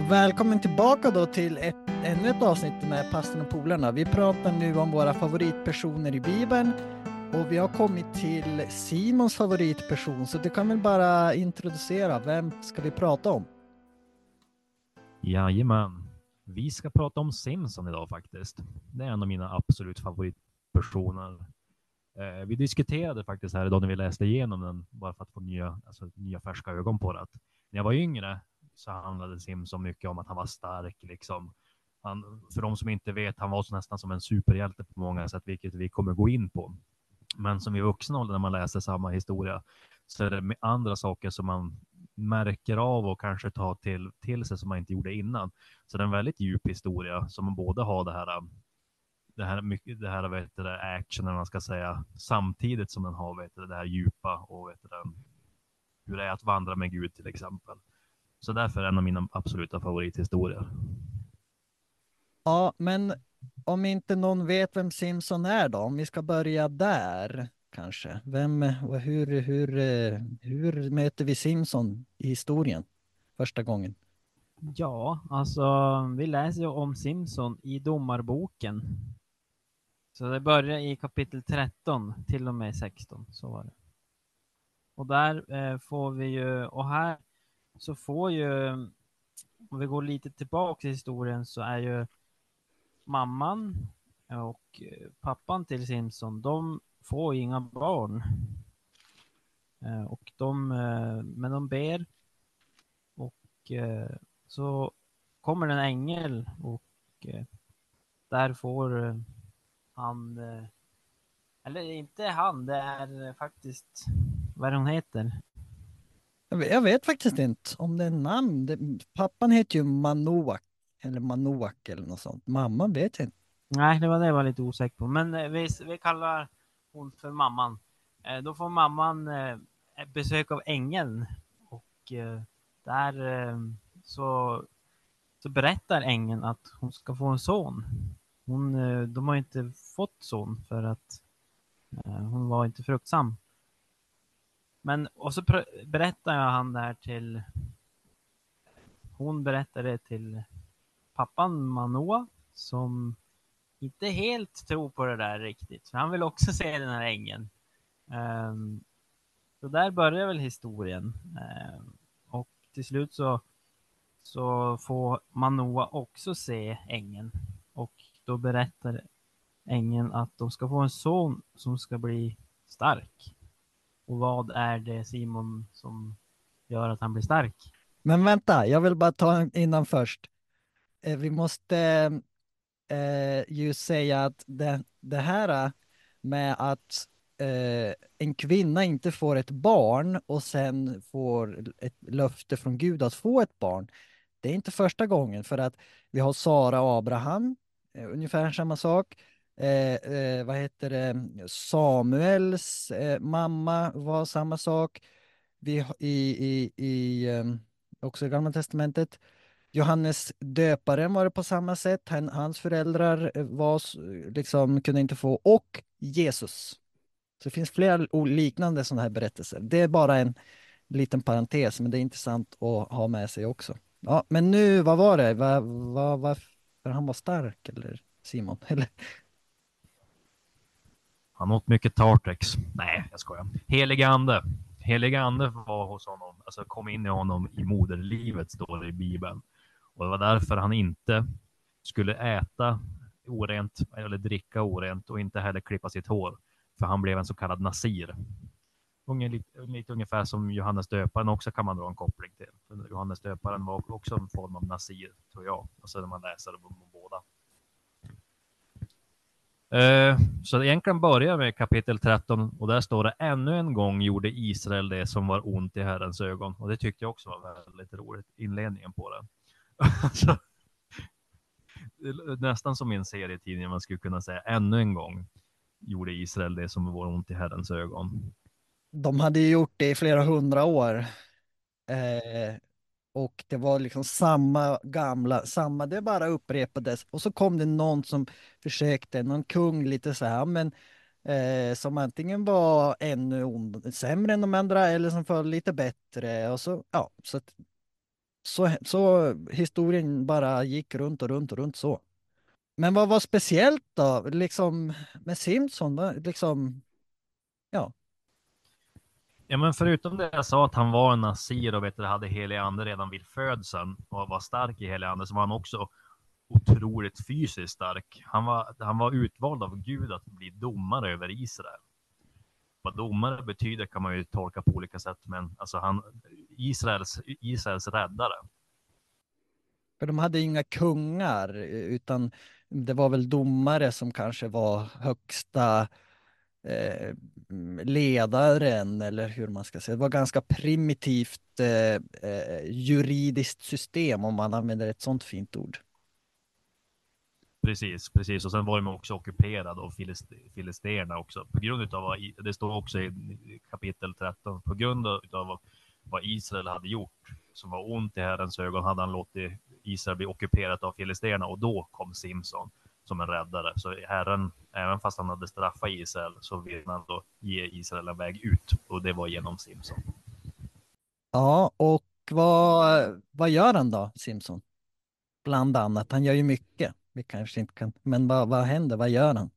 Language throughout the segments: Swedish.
välkommen tillbaka då till ett, ännu ett avsnitt med pastorn och polarna. Vi pratar nu om våra favoritpersoner i Bibeln och vi har kommit till Simons favoritperson, så du kan väl bara introducera, vem ska vi prata om? Jajamän. Vi ska prata om Simson idag faktiskt. Det är en av mina absolut favoritpersoner. Eh, vi diskuterade faktiskt här idag när vi läste igenom den, bara för att få nya, alltså, nya färska ögon på det. När jag var yngre så handlade Simson mycket om att han var stark. Liksom. Han, för de som inte vet, han var så nästan som en superhjälte på många sätt, vilket vi kommer gå in på. Men som i vuxen ålder när man läser samma historia så är det andra saker som man märker av och kanske tar till, till sig som man inte gjorde innan. Så det är en väldigt djup historia som man både har det här det här, mycket, det här vet du, actionen, man ska säga, samtidigt som den har vet du, det här djupa och vet du, hur det är att vandra med Gud till exempel. Så därför en av mina absoluta favorithistorier. Ja, men om inte någon vet vem Simpson är då, om vi ska börja där kanske. Vem och hur, hur, hur möter vi Simpson i historien första gången? Ja, alltså vi läser ju om Simpson i domarboken. Så det börjar i kapitel 13 till och med 16, så var det. Och där eh, får vi ju, och här så får ju, om vi går lite tillbaka i historien så är ju mamman och eh, pappan till Simpson, de får inga barn. Eh, och de, eh, men de ber och så kommer en ängel och där får han, eller inte han, det är faktiskt, vad hon heter? Jag vet, jag vet, faktiskt inte om det är namn. Det, pappan heter ju Manoak eller Manoak eller något sånt. Mamman vet jag inte. Nej, det var det jag var lite osäker på. Men eh, vi, vi kallar hon för mamman. Eh, då får mamman eh, besök av ängeln och eh, där eh, så, så berättar ängeln att hon ska få en son. Hon, eh, de har inte fått son för att hon var inte fruktsam. Men och så berättar jag han där till hon berättar det till pappan Manoa som inte helt tror på det där riktigt. För han vill också se den här ängen. Um, så där börjar väl historien. Um, och till slut så, så får Manoa också se ängen. Och då berättar ängeln att de ska få en son som ska bli stark. Och vad är det Simon som gör att han blir stark? Men vänta, jag vill bara ta innan först. Eh, vi måste eh, ju säga att det, det här eh, med att eh, en kvinna inte får ett barn och sen får ett löfte från Gud att få ett barn. Det är inte första gången för att vi har Sara och Abraham, eh, ungefär samma sak. Eh, eh, vad heter det? Samuels eh, mamma var samma sak. Vi i, i, i ehm, också i Gamla Testamentet. Johannes döparen var det på samma sätt. Han, hans föräldrar eh, var, liksom, kunde inte få. Och Jesus. Så det finns flera liknande sådana här berättelser. Det är bara en liten parentes, men det är intressant att ha med sig också. Ja, men nu, vad var det? Vad, vad, varför han var stark, eller Simon? Eller? Han åt mycket Tartex. Nej, jag skojar. Helige ande. Helige ande var hos honom, alltså kom in i honom i moderlivet, står det i Bibeln. Och det var därför han inte skulle äta orent eller dricka orent och inte heller klippa sitt hår. För han blev en så kallad nasir. Unge, lite, lite ungefär som Johannes döparen också kan man dra en koppling till. För Johannes döparen var också en form av nasir, tror jag. Och när man läser Eh, så egentligen börjar med kapitel 13 och där står det ännu en gång gjorde Israel det som var ont i Herrens ögon. Och det tyckte jag också var väldigt roligt, inledningen på det. Nästan som i en serietidning, man skulle kunna säga ännu en gång gjorde Israel det som var ont i Herrens ögon. De hade ju gjort det i flera hundra år. Eh, och det var liksom samma gamla, samma, det bara upprepades. Och så kom det någon som försökte, någon kung lite så här, men eh, som antingen var ännu ond, sämre än de andra eller som föll lite bättre. Och så, ja, så så, så historien bara gick runt och runt och runt så. Men vad var speciellt då, liksom med Simpson? Liksom, ja, Ja, men förutom det jag sa att han var en nazir och vet du, hade helig ande redan vid födseln och var stark i helig ande så var han också otroligt fysiskt stark. Han var, han var utvald av Gud att bli domare över Israel. Vad domare betyder kan man ju tolka på olika sätt, men alltså han, Israels, Israels räddare. för de hade inga kungar utan det var väl domare som kanske var högsta eh, ledaren eller hur man ska säga. Det var ganska primitivt eh, eh, juridiskt system om man använder ett sånt fint ord. Precis, precis. Och sen var de också ockuperade av filist- filisterna också. På grund av vad, det står också i kapitel 13, på grund av vad, vad Israel hade gjort som var ont i Herrens ögon hade han låtit Israel bli ockuperat av filisterna och då kom Simson som en räddare. Så Herren, även fast han hade straffat Israel så ville han då ge Israel en väg ut och det var genom Simson. Ja, och vad, vad gör han då, Simpson? Bland annat, han gör ju mycket. Vi kanske inte kan, men vad, vad händer? Vad gör han?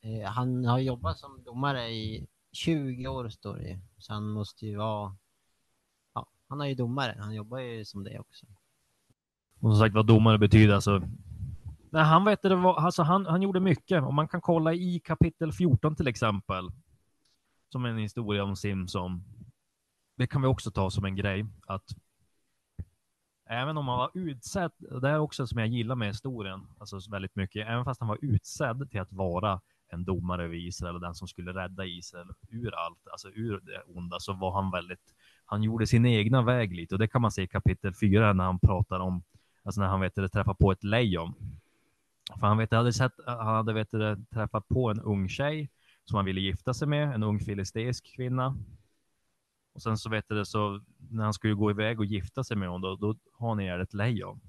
Eh, han har jobbat som domare i 20 år står det ju. Så han måste ju vara... Ja, han är ju domare. Han jobbar ju som det också. Och som sagt vad domare betyder alltså. Nej, han, vet det var, alltså han, han gjorde mycket och man kan kolla i kapitel 14 till exempel. Som en historia om Simson. Det kan vi också ta som en grej att även om han var utsedd, det är också som jag gillar med historien, alltså väldigt mycket, även fast han var utsedd till att vara en domare över Israel och den som skulle rädda Israel ur allt, alltså ur det onda, så var han väldigt, han gjorde sin egna väg lite och det kan man se i kapitel 4 när han pratar om, alltså när han vet det, träffar på ett lejon. För han vet, hade sett, han hade vet träffat på en ung tjej som han ville gifta sig med, en ung filistisk kvinna. Och sen så vet du det, så när han skulle gå iväg och gifta sig med honom, då, då har han ihjäl ett lejon.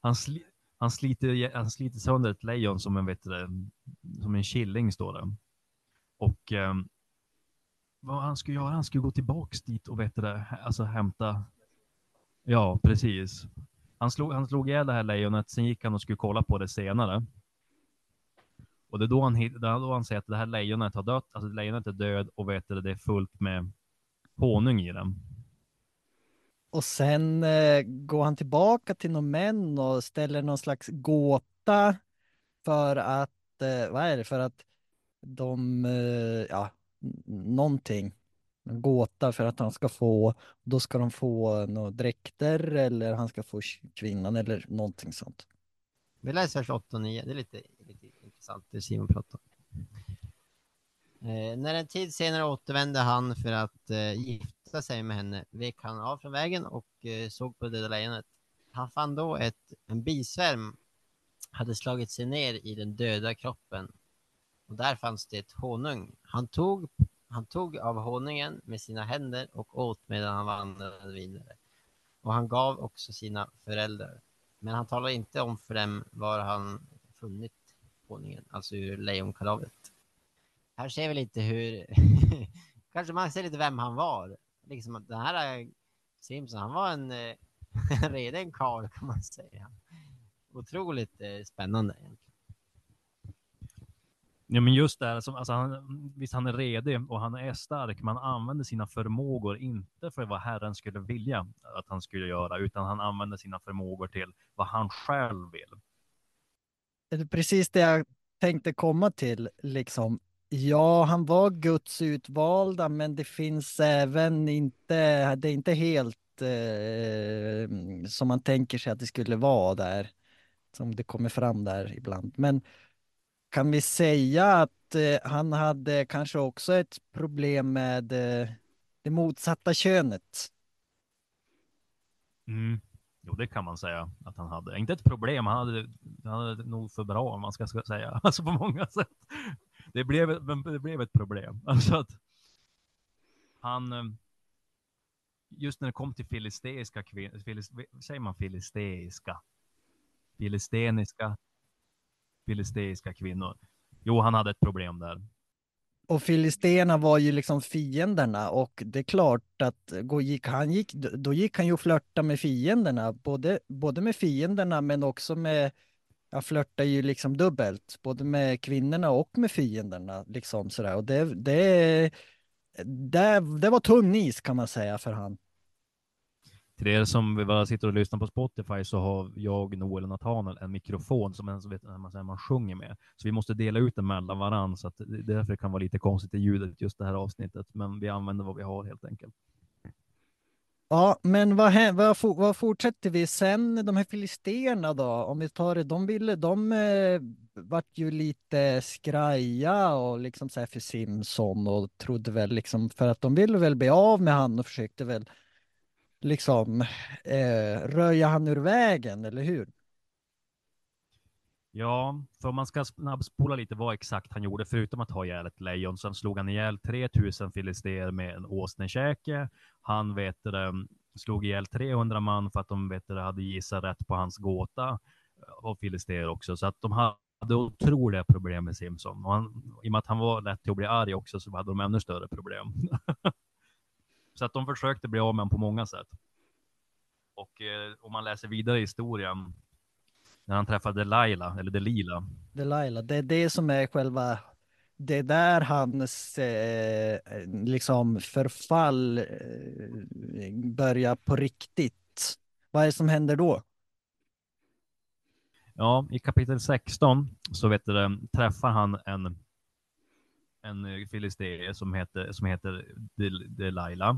Han, sli, han, sliter, han sliter sönder ett lejon som en, vet du som en killing står det. Och eh, vad han skulle göra, han skulle gå tillbaks dit och vet du alltså hämta, ja precis. Han slog, han slog ihjäl det här lejonet, sen gick han och skulle kolla på det senare. Och det är då han, det då han säger att det här lejonet har dött, alltså lejonet är död och vet att det är fullt med honung i den. Och sen eh, går han tillbaka till någon män och ställer någon slags gåta för att, eh, vad är det, för att de, eh, ja, någonting. En gåta för att han ska få, då ska de få några dräkter eller han ska få kvinnan eller någonting sånt. Vi läser vers 8 och 9. Det är lite, lite intressant det Simon pratar om. Eh, när en tid senare återvände han för att eh, gifta sig med henne vek han av från vägen och eh, såg på det döda lejonet. Han fann då ett, en bisvärm hade slagit sig ner i den döda kroppen och där fanns det ett honung. Han tog, han tog av honungen med sina händer och åt medan han vandrade vidare. Och han gav också sina föräldrar. Men han talar inte om för dem var han funnit honungen, alltså ur lejonkadavet. Här ser vi lite hur, kanske man ser lite vem han var. Liksom att den här Simpson, han var en, redig en karl kan man säga. Otroligt eh, spännande egentligen. Ja, men just det här, alltså, alltså han, visst han är redig och han är stark, men han använder sina förmågor inte för vad Herren skulle vilja att han skulle göra, utan han använder sina förmågor till vad han själv vill. Det är precis det jag tänkte komma till, liksom. Ja, han var Guds utvalda, men det finns även inte, det är inte helt eh, som man tänker sig att det skulle vara där, som det kommer fram där ibland. Men kan vi säga att eh, han hade kanske också ett problem med eh, det motsatta könet? Mm. Jo, det kan man säga att han hade. Inte ett problem, han hade, han hade det nog för bra om man ska säga. Alltså på många sätt. Det blev, det blev ett problem. Alltså att han, eh, just när det kom till filisteiska kvinnor, filist, säger man filisteiska? Filisteniska, filisteiska kvinnor. Jo, han hade ett problem där. och filisterna var ju liksom fienderna och det är klart att gå, gick, han gick, då gick han ju och flörta med fienderna, både, både med fienderna men också med, han flörtar ju liksom dubbelt, både med kvinnorna och med fienderna liksom sådär och det, det, det, det var tunn is kan man säga för han. Till er som bara sitter och lyssnar på Spotify så har jag, Noel och Nathanael en mikrofon som en, vet, man, man sjunger med. Så vi måste dela ut den mellan varandra så att det är därför det kan vara lite konstigt i ljudet just det här avsnittet. Men vi använder vad vi har helt enkelt. Ja, men vad, vad, vad fortsätter vi sen? De här filisterna då, om vi tar det, de ville, de eh, vart ju lite skraja och liksom så här för Simson och trodde väl liksom för att de ville väl bli av med han och försökte väl liksom eh, röja han ur vägen, eller hur? Ja, för om man ska snabbspola lite vad exakt han gjorde, förutom att ha ihjäl ett lejon, så slog han ihjäl 3000 filister med en åsnekäke. Han vet det, slog ihjäl 300 man för att de vet det, hade gissat rätt på hans gåta eh, och filister också, så att de hade otroliga problem med Simson. Och han, I och med att han var lätt till att bli arg också så hade de ännu större problem. Så att de försökte bli av med honom på många sätt. Och eh, om man läser vidare i historien, när han träffade Delilah, eller Delila. Delilah, det är det som är själva, det är där hans eh, liksom förfall eh, börjar på riktigt. Vad är det som händer då? Ja, i kapitel 16 så vet du, träffar han en en eh, filisté som heter, som heter Delilah.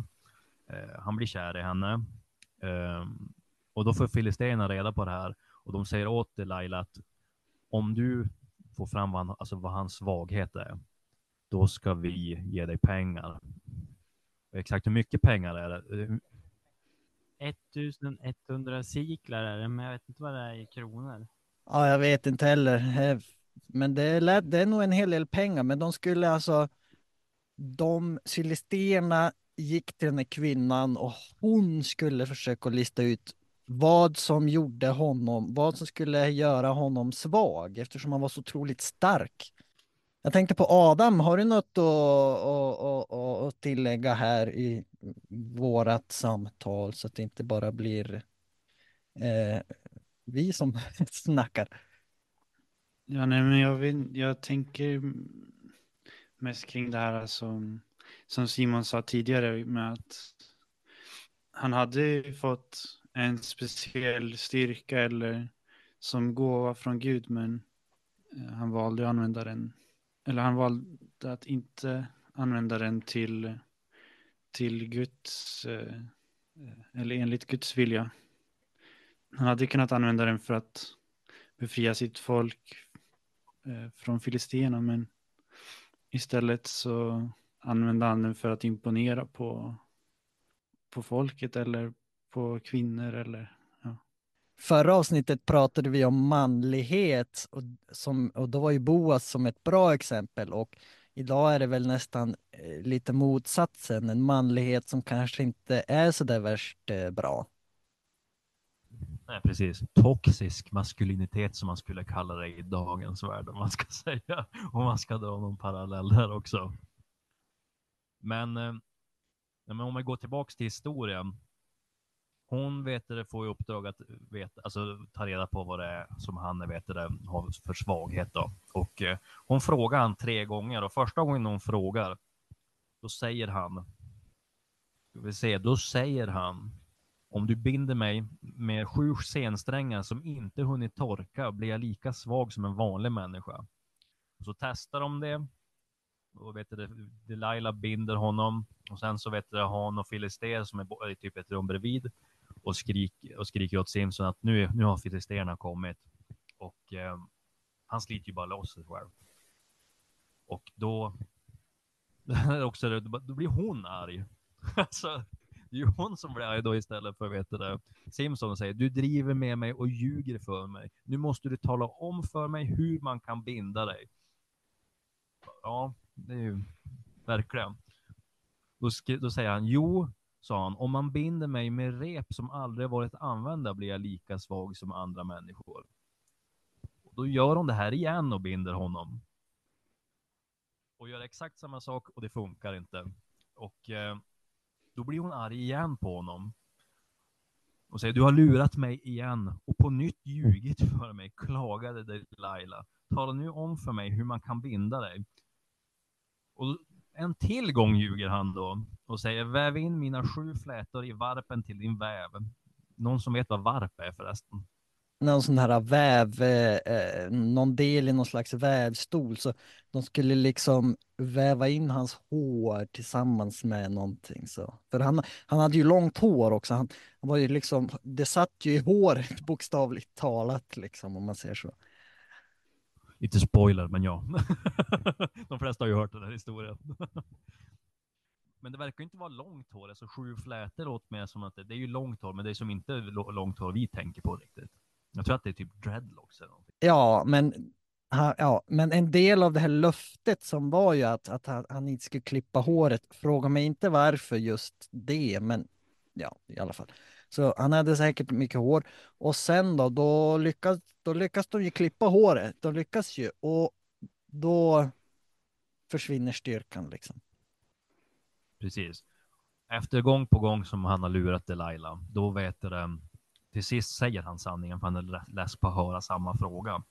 Eh, han blir kär i henne. Eh, och då får filisterna reda på det här och de säger åt Delilah att om du får fram vad, han, alltså vad hans svaghet är, då ska vi ge dig pengar. Och exakt hur mycket pengar är det? 1100 siklar är det, men jag vet inte vad det är i kronor. Ja, jag vet inte heller. Men det är, det är nog en hel del pengar, men de skulle alltså, de Cylisterna gick till den här kvinnan och hon skulle försöka lista ut vad som gjorde honom, vad som skulle göra honom svag eftersom han var så otroligt stark. Jag tänkte på Adam, har du något att, att, att, att tillägga här i vårat samtal så att det inte bara blir eh, vi som snackar? Ja, nej, men jag, vill, jag tänker mest kring det här som, som Simon sa tidigare med att han hade fått en speciell styrka eller som gåva från Gud, men eh, han valde att använda den. Eller han valde att inte använda den till, till Guds, eh, eller enligt Guds vilja. Han hade kunnat använda den för att befria sitt folk Eh, från filisterna men istället så använde han den för att imponera på, på folket eller på kvinnor eller ja. Förra avsnittet pratade vi om manlighet och, som, och då var ju Boas som ett bra exempel och idag är det väl nästan eh, lite motsatsen, en manlighet som kanske inte är så där värst eh, bra. Nej, precis. Toxisk maskulinitet som man skulle kalla det i dagens värld om man ska säga. Om man ska dra någon parallell där också. Men, eh, men om vi går tillbaks till historien. Hon vet det, får i uppdrag att veta, alltså, ta reda på vad det är som han vet det, har för svaghet. Då. Och eh, hon frågar han tre gånger och första gången hon frågar, då säger han, ska vi se, då säger han om du binder mig med sju sensträngar som inte hunnit torka blir jag lika svag som en vanlig människa. Så testar de det. Och vet du, Delilah binder honom och sen så vet du, han och Filister som är i typ ett rum bredvid och, skrik, och skriker åt Simpson att nu, nu har filisterna kommit. Och eh, han sliter ju bara loss sig själv. Och då, också, då blir hon arg. alltså, det är ju hon som blir arg då istället för vet du, Simpson och säger du driver med mig och ljuger för mig. Nu måste du tala om för mig hur man kan binda dig. Ja, det är ju verkligen. Då, då säger han, jo, sa han, om man binder mig med rep som aldrig varit använda blir jag lika svag som andra människor. Och då gör hon det här igen och binder honom. och gör exakt samma sak och det funkar inte. Och eh, då blir hon arg igen på honom. Och säger du har lurat mig igen och på nytt ljugit för mig, klagade Delilah. Tala nu om för mig hur man kan binda dig. Och en till gång ljuger han då och säger väv in mina sju flätor i varpen till din väv. Någon som vet vad varp är förresten? Någon sån här väv, eh, eh, någon del i någon slags vävstol. Så de skulle liksom väva in hans hår tillsammans med någonting. Så. För han, han hade ju långt hår också. Han, han var ju liksom, det satt ju i håret bokstavligt talat liksom om man säger så. Lite spoiler, men ja. De flesta har ju hört den här historien. Men det verkar inte vara långt hår, alltså sju flätor låter mer som att det, det är ju långt hår, men det är som inte långt hår vi tänker på riktigt. Jag tror att det är typ dreadlocks eller någonting. Ja, men, ja, men en del av det här löftet som var ju att, att han, han inte skulle klippa håret. Fråga mig inte varför just det, men ja, i alla fall. Så han hade säkert mycket hår. Och sen då, då lyckas, då lyckas de ju klippa håret. De lyckas ju. Och då försvinner styrkan liksom. Precis. Efter gång på gång som han har lurat Delilah, då vet det, till sist säger han sanningen för han är less på att höra samma fråga.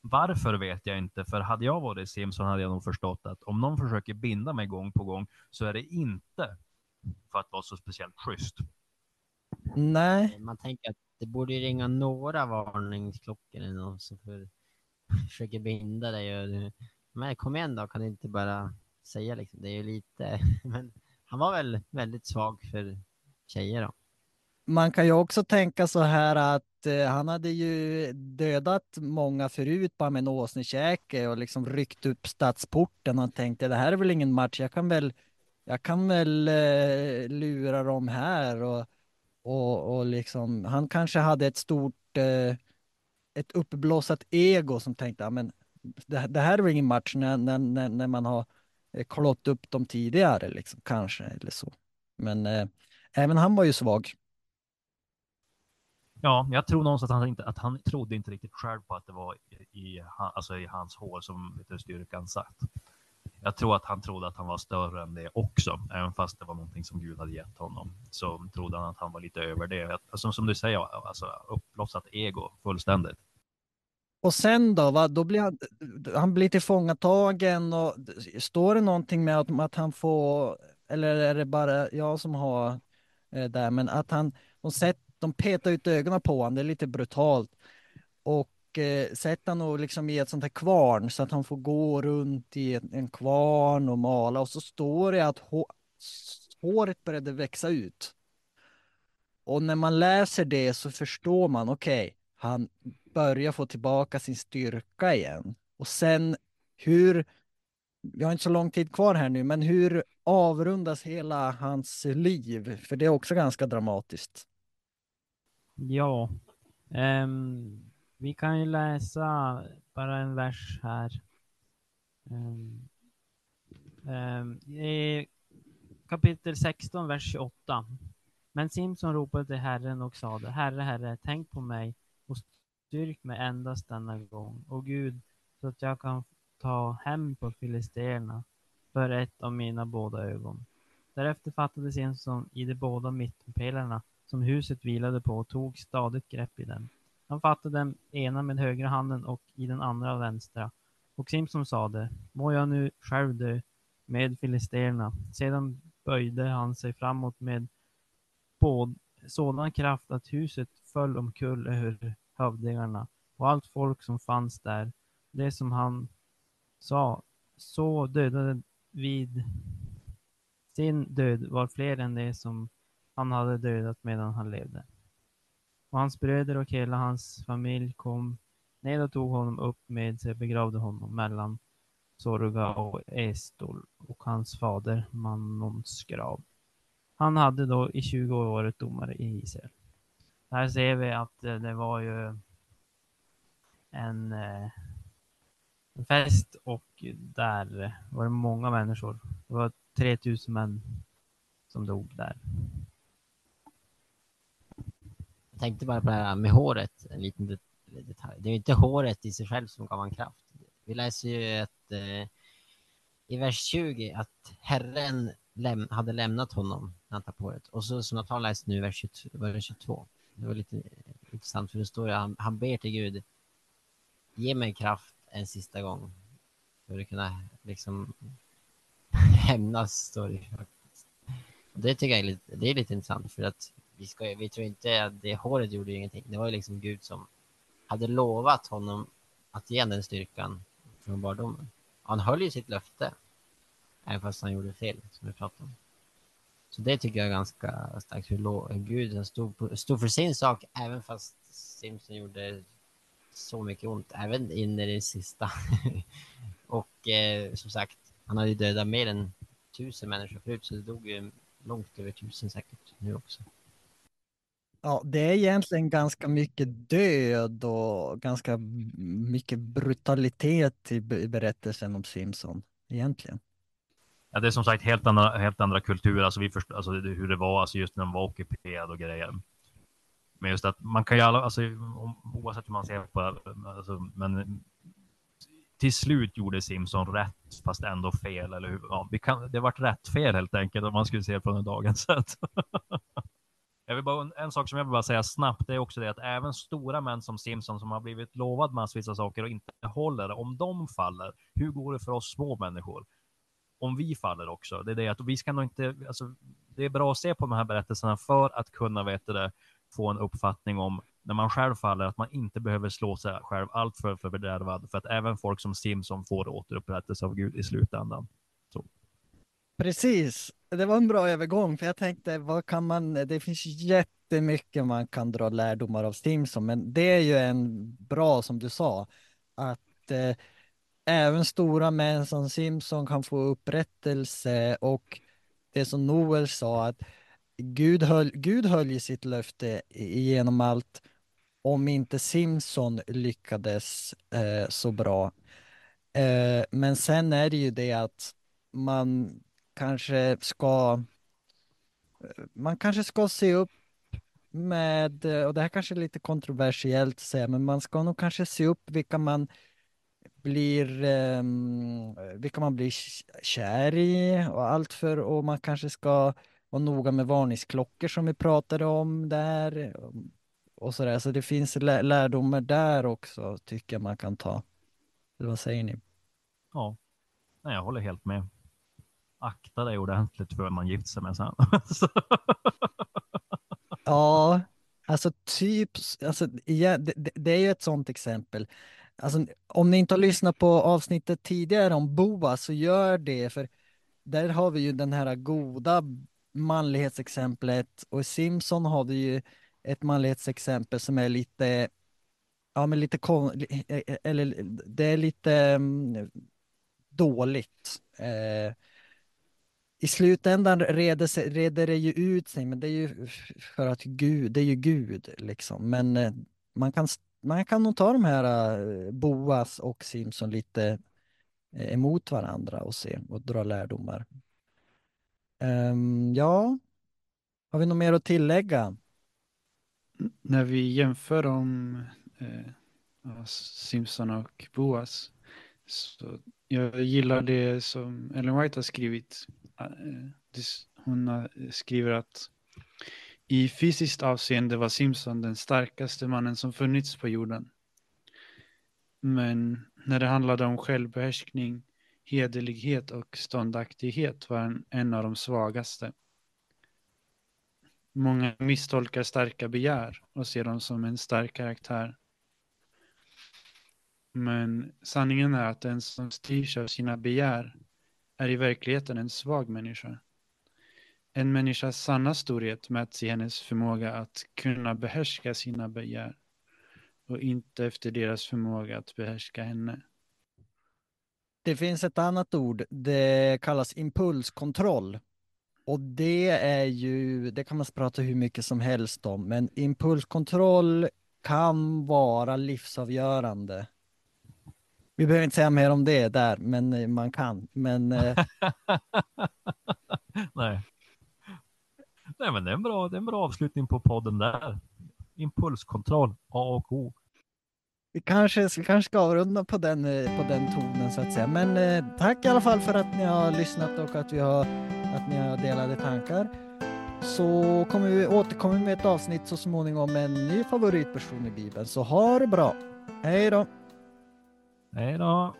Varför vet jag inte, för hade jag varit Simpson hade jag nog förstått att om någon försöker binda mig gång på gång så är det inte för att vara så speciellt schysst. Nej. Man tänker att det borde ringa några varningsklockor eller någon som för, försöker binda dig. Och men kom igen då, kan du inte bara säga liksom. Det är ju lite, men han var väl väldigt svag för tjejer då man kan ju också tänka så här att eh, han hade ju dödat många förut bara med en åsnekäke och liksom ryckt upp stadsporten och tänkte det här är väl ingen match, jag kan väl, jag kan väl eh, lura dem här och, och, och liksom, han kanske hade ett stort, eh, ett uppblåsat ego som tänkte, ja men det, det, här är väl ingen match när, när, när, när man har eh, klått klott upp dem tidigare liksom, kanske eller så. Men eh, även han var ju svag. Ja, jag tror någonstans att han, inte, att han trodde inte riktigt själv på att det var i, i, alltså i hans hår som vet du, styrkan satt. Jag tror att han trodde att han var större än det också, även fast det var någonting som Gud hade gett honom. Så trodde han att han var lite över det. Alltså, som du säger, alltså, uppblossat ego fullständigt. Och sen då, va? då blir han, han blir tillfångatagen och står det någonting med att, att han får, eller är det bara jag som har eh, där, men att han, de sätter de petar ut ögonen på honom, det är lite brutalt. Och eh, sätter honom liksom i ett sånt här kvarn så att han får gå runt i en, en kvarn och mala och så står det att hå håret började växa ut. Och när man läser det så förstår man, okej, okay, han börjar få tillbaka sin styrka igen. Och sen hur, vi har inte så lång tid kvar här nu, men hur avrundas hela hans liv? För det är också ganska dramatiskt. Ja. Um, vi kan ju läsa bara en vers här. Um, um, I kapitel 16, vers 28. Men Simson ropade till Herren och sade, Herre, Herre, tänk på mig och styrk mig endast denna gång, och Gud, så att jag kan ta hem på filisterna för ett av mina båda ögon. Därefter fattade Simson i de båda mittenpelarna som huset vilade på och tog stadigt grepp i dem. Han fattade den ena med högra handen och i den andra vänstra. Och Simson sade, må jag nu själv dö med filisterna. Sedan böjde han sig framåt med både sådan kraft att huset föll omkull över hövdingarna och allt folk som fanns där. Det som han sa, så dödade vid sin död var fler än det som han hade dödat medan han levde. Och hans bröder och hela hans familj kom ned och tog honom upp med sig och begravde honom mellan Sorga och Estol och hans fader Manons grav. Han hade då i 20 år varit domare i Israel. Här ser vi att eh, det var ju en, eh, en fest och där var det många människor. Det var 3000 män som dog där tänkte bara på det här med håret, en liten detalj. Det är ju inte håret i sig själv som gav han kraft. Vi läser ju att eh, i vers 20 att Herren läm hade lämnat honom när han tappade håret. Och så som jag har läst nu i vers 22, vers 22. Det var lite intressant för det står ju han, han ber till Gud. Ge mig kraft en sista gång. För att kunna liksom hämnas står det faktiskt. Och det tycker jag är lite, det är lite intressant för att vi, ska, vi tror inte att det håret gjorde ingenting. Det var ju liksom Gud som hade lovat honom att ge den styrkan från barndomen. Han höll ju sitt löfte. Även fast han gjorde fel, som vi pratade om. Så det tycker jag är ganska starkt. Hur Gud stod, på, stod för sin sak, även fast Simpson gjorde så mycket ont, även in i det sista. och eh, som sagt, han hade ju dödat mer än tusen människor förut, så det dog ju långt över tusen säkert nu också. Ja, det är egentligen ganska mycket död och ganska mycket brutalitet i berättelsen om Simpson, egentligen. Ja, det är som sagt helt andra, helt andra kulturer, alltså, vi först, alltså hur det var, alltså just när de var ockuperade och grejer. Men just att man kan ju alla, alltså, oavsett hur man ser på det, alltså, men till slut gjorde Simpson rätt, fast ändå fel, eller hur? Ja, vi kan, det vart rätt fel helt enkelt, om man skulle se det från dagens sätt. Jag vill bara, en sak som jag vill bara säga snabbt, det är också det att även stora män som Simpson som har blivit lovad massvis av saker och inte håller, om de faller, hur går det för oss små människor? Om vi faller också, det är det att vi ska nog inte, alltså, det är bra att se på de här berättelserna för att kunna, vet det, få en uppfattning om när man själv faller, att man inte behöver slå sig själv allt för fördärvad, för att även folk som Simpson får återupprättelse av Gud i slutändan. Precis, det var en bra övergång, för jag tänkte, vad kan man, det finns jättemycket man kan dra lärdomar av Stimson, men det är ju en bra, som du sa, att eh, även stora män som Simpson kan få upprättelse och det som Noel sa, att Gud höll, Gud höll ju sitt löfte genom allt, om inte Simpson lyckades eh, så bra. Eh, men sen är det ju det att man kanske ska man kanske ska se upp med, och det här kanske är lite kontroversiellt att säga, men man ska nog kanske se upp vilka man blir, um, vilka man blir kär i och allt för, och man kanske ska vara noga med varningsklockor som vi pratade om där och sådär. Så det finns lärdomar där också, tycker jag man kan ta. Eller vad säger ni? Ja, Nej, jag håller helt med akta dig ordentligt för vem man gifter sig med sen. ja, alltså typ, alltså, ja, det, det, är ju ett sånt exempel. Alltså, om ni inte har lyssnat på avsnittet tidigare om Boa så gör det, för där har vi ju den här goda manlighetsexemplet och i Simpson har vi ju ett manlighetsexempel som är lite, ja men lite, e, e, eller det är lite um, dåligt. Eh, i slutändan reder, reder det ju ut sig, men det är ju för att Gud, det är ju Gud liksom. Men eh, man kan, man kan nog ta de här eh, Boas och Simson lite eh, emot varandra och se och dra lärdomar. Um, ja, har vi något mer att tillägga? När vi jämför om eh, Simpson och Boas så jag gillar det som Ellen White har skrivit Eh, eh, hon eh, skriver att i fysiskt avseende var Simpson den starkaste mannen som funnits på jorden. Men när det handlade om självbehärskning, hederlighet och ståndaktighet var han en av de svagaste. Många misstolkar starka begär och ser dem som en stark karaktär. Men sanningen är att den som styrs av sina begär är i verkligheten en svag människa. En människas sanna storhet mäts i hennes förmåga att kunna behärska sina begär och inte efter deras förmåga att behärska henne. Det finns ett annat ord, det kallas impulskontroll. Och det är ju, det kan man prata hur mycket som helst om, men impulskontroll kan vara livsavgörande vi behöver inte säga mer om det där, men eh, man kan. Men, eh, Nej. Nej, men det är, en bra, det är en bra avslutning på podden där. Impulskontroll, A och O. vi kanske, vi kanske ska avrunda på den, eh, på den tonen så att säga. Men eh, tack i alla fall för att ni har lyssnat och att, vi har, att ni har delade tankar. Så kommer vi återkomma med ett avsnitt så småningom med en ny favoritperson i Bibeln. Så ha det bra. Hej då! Hej då!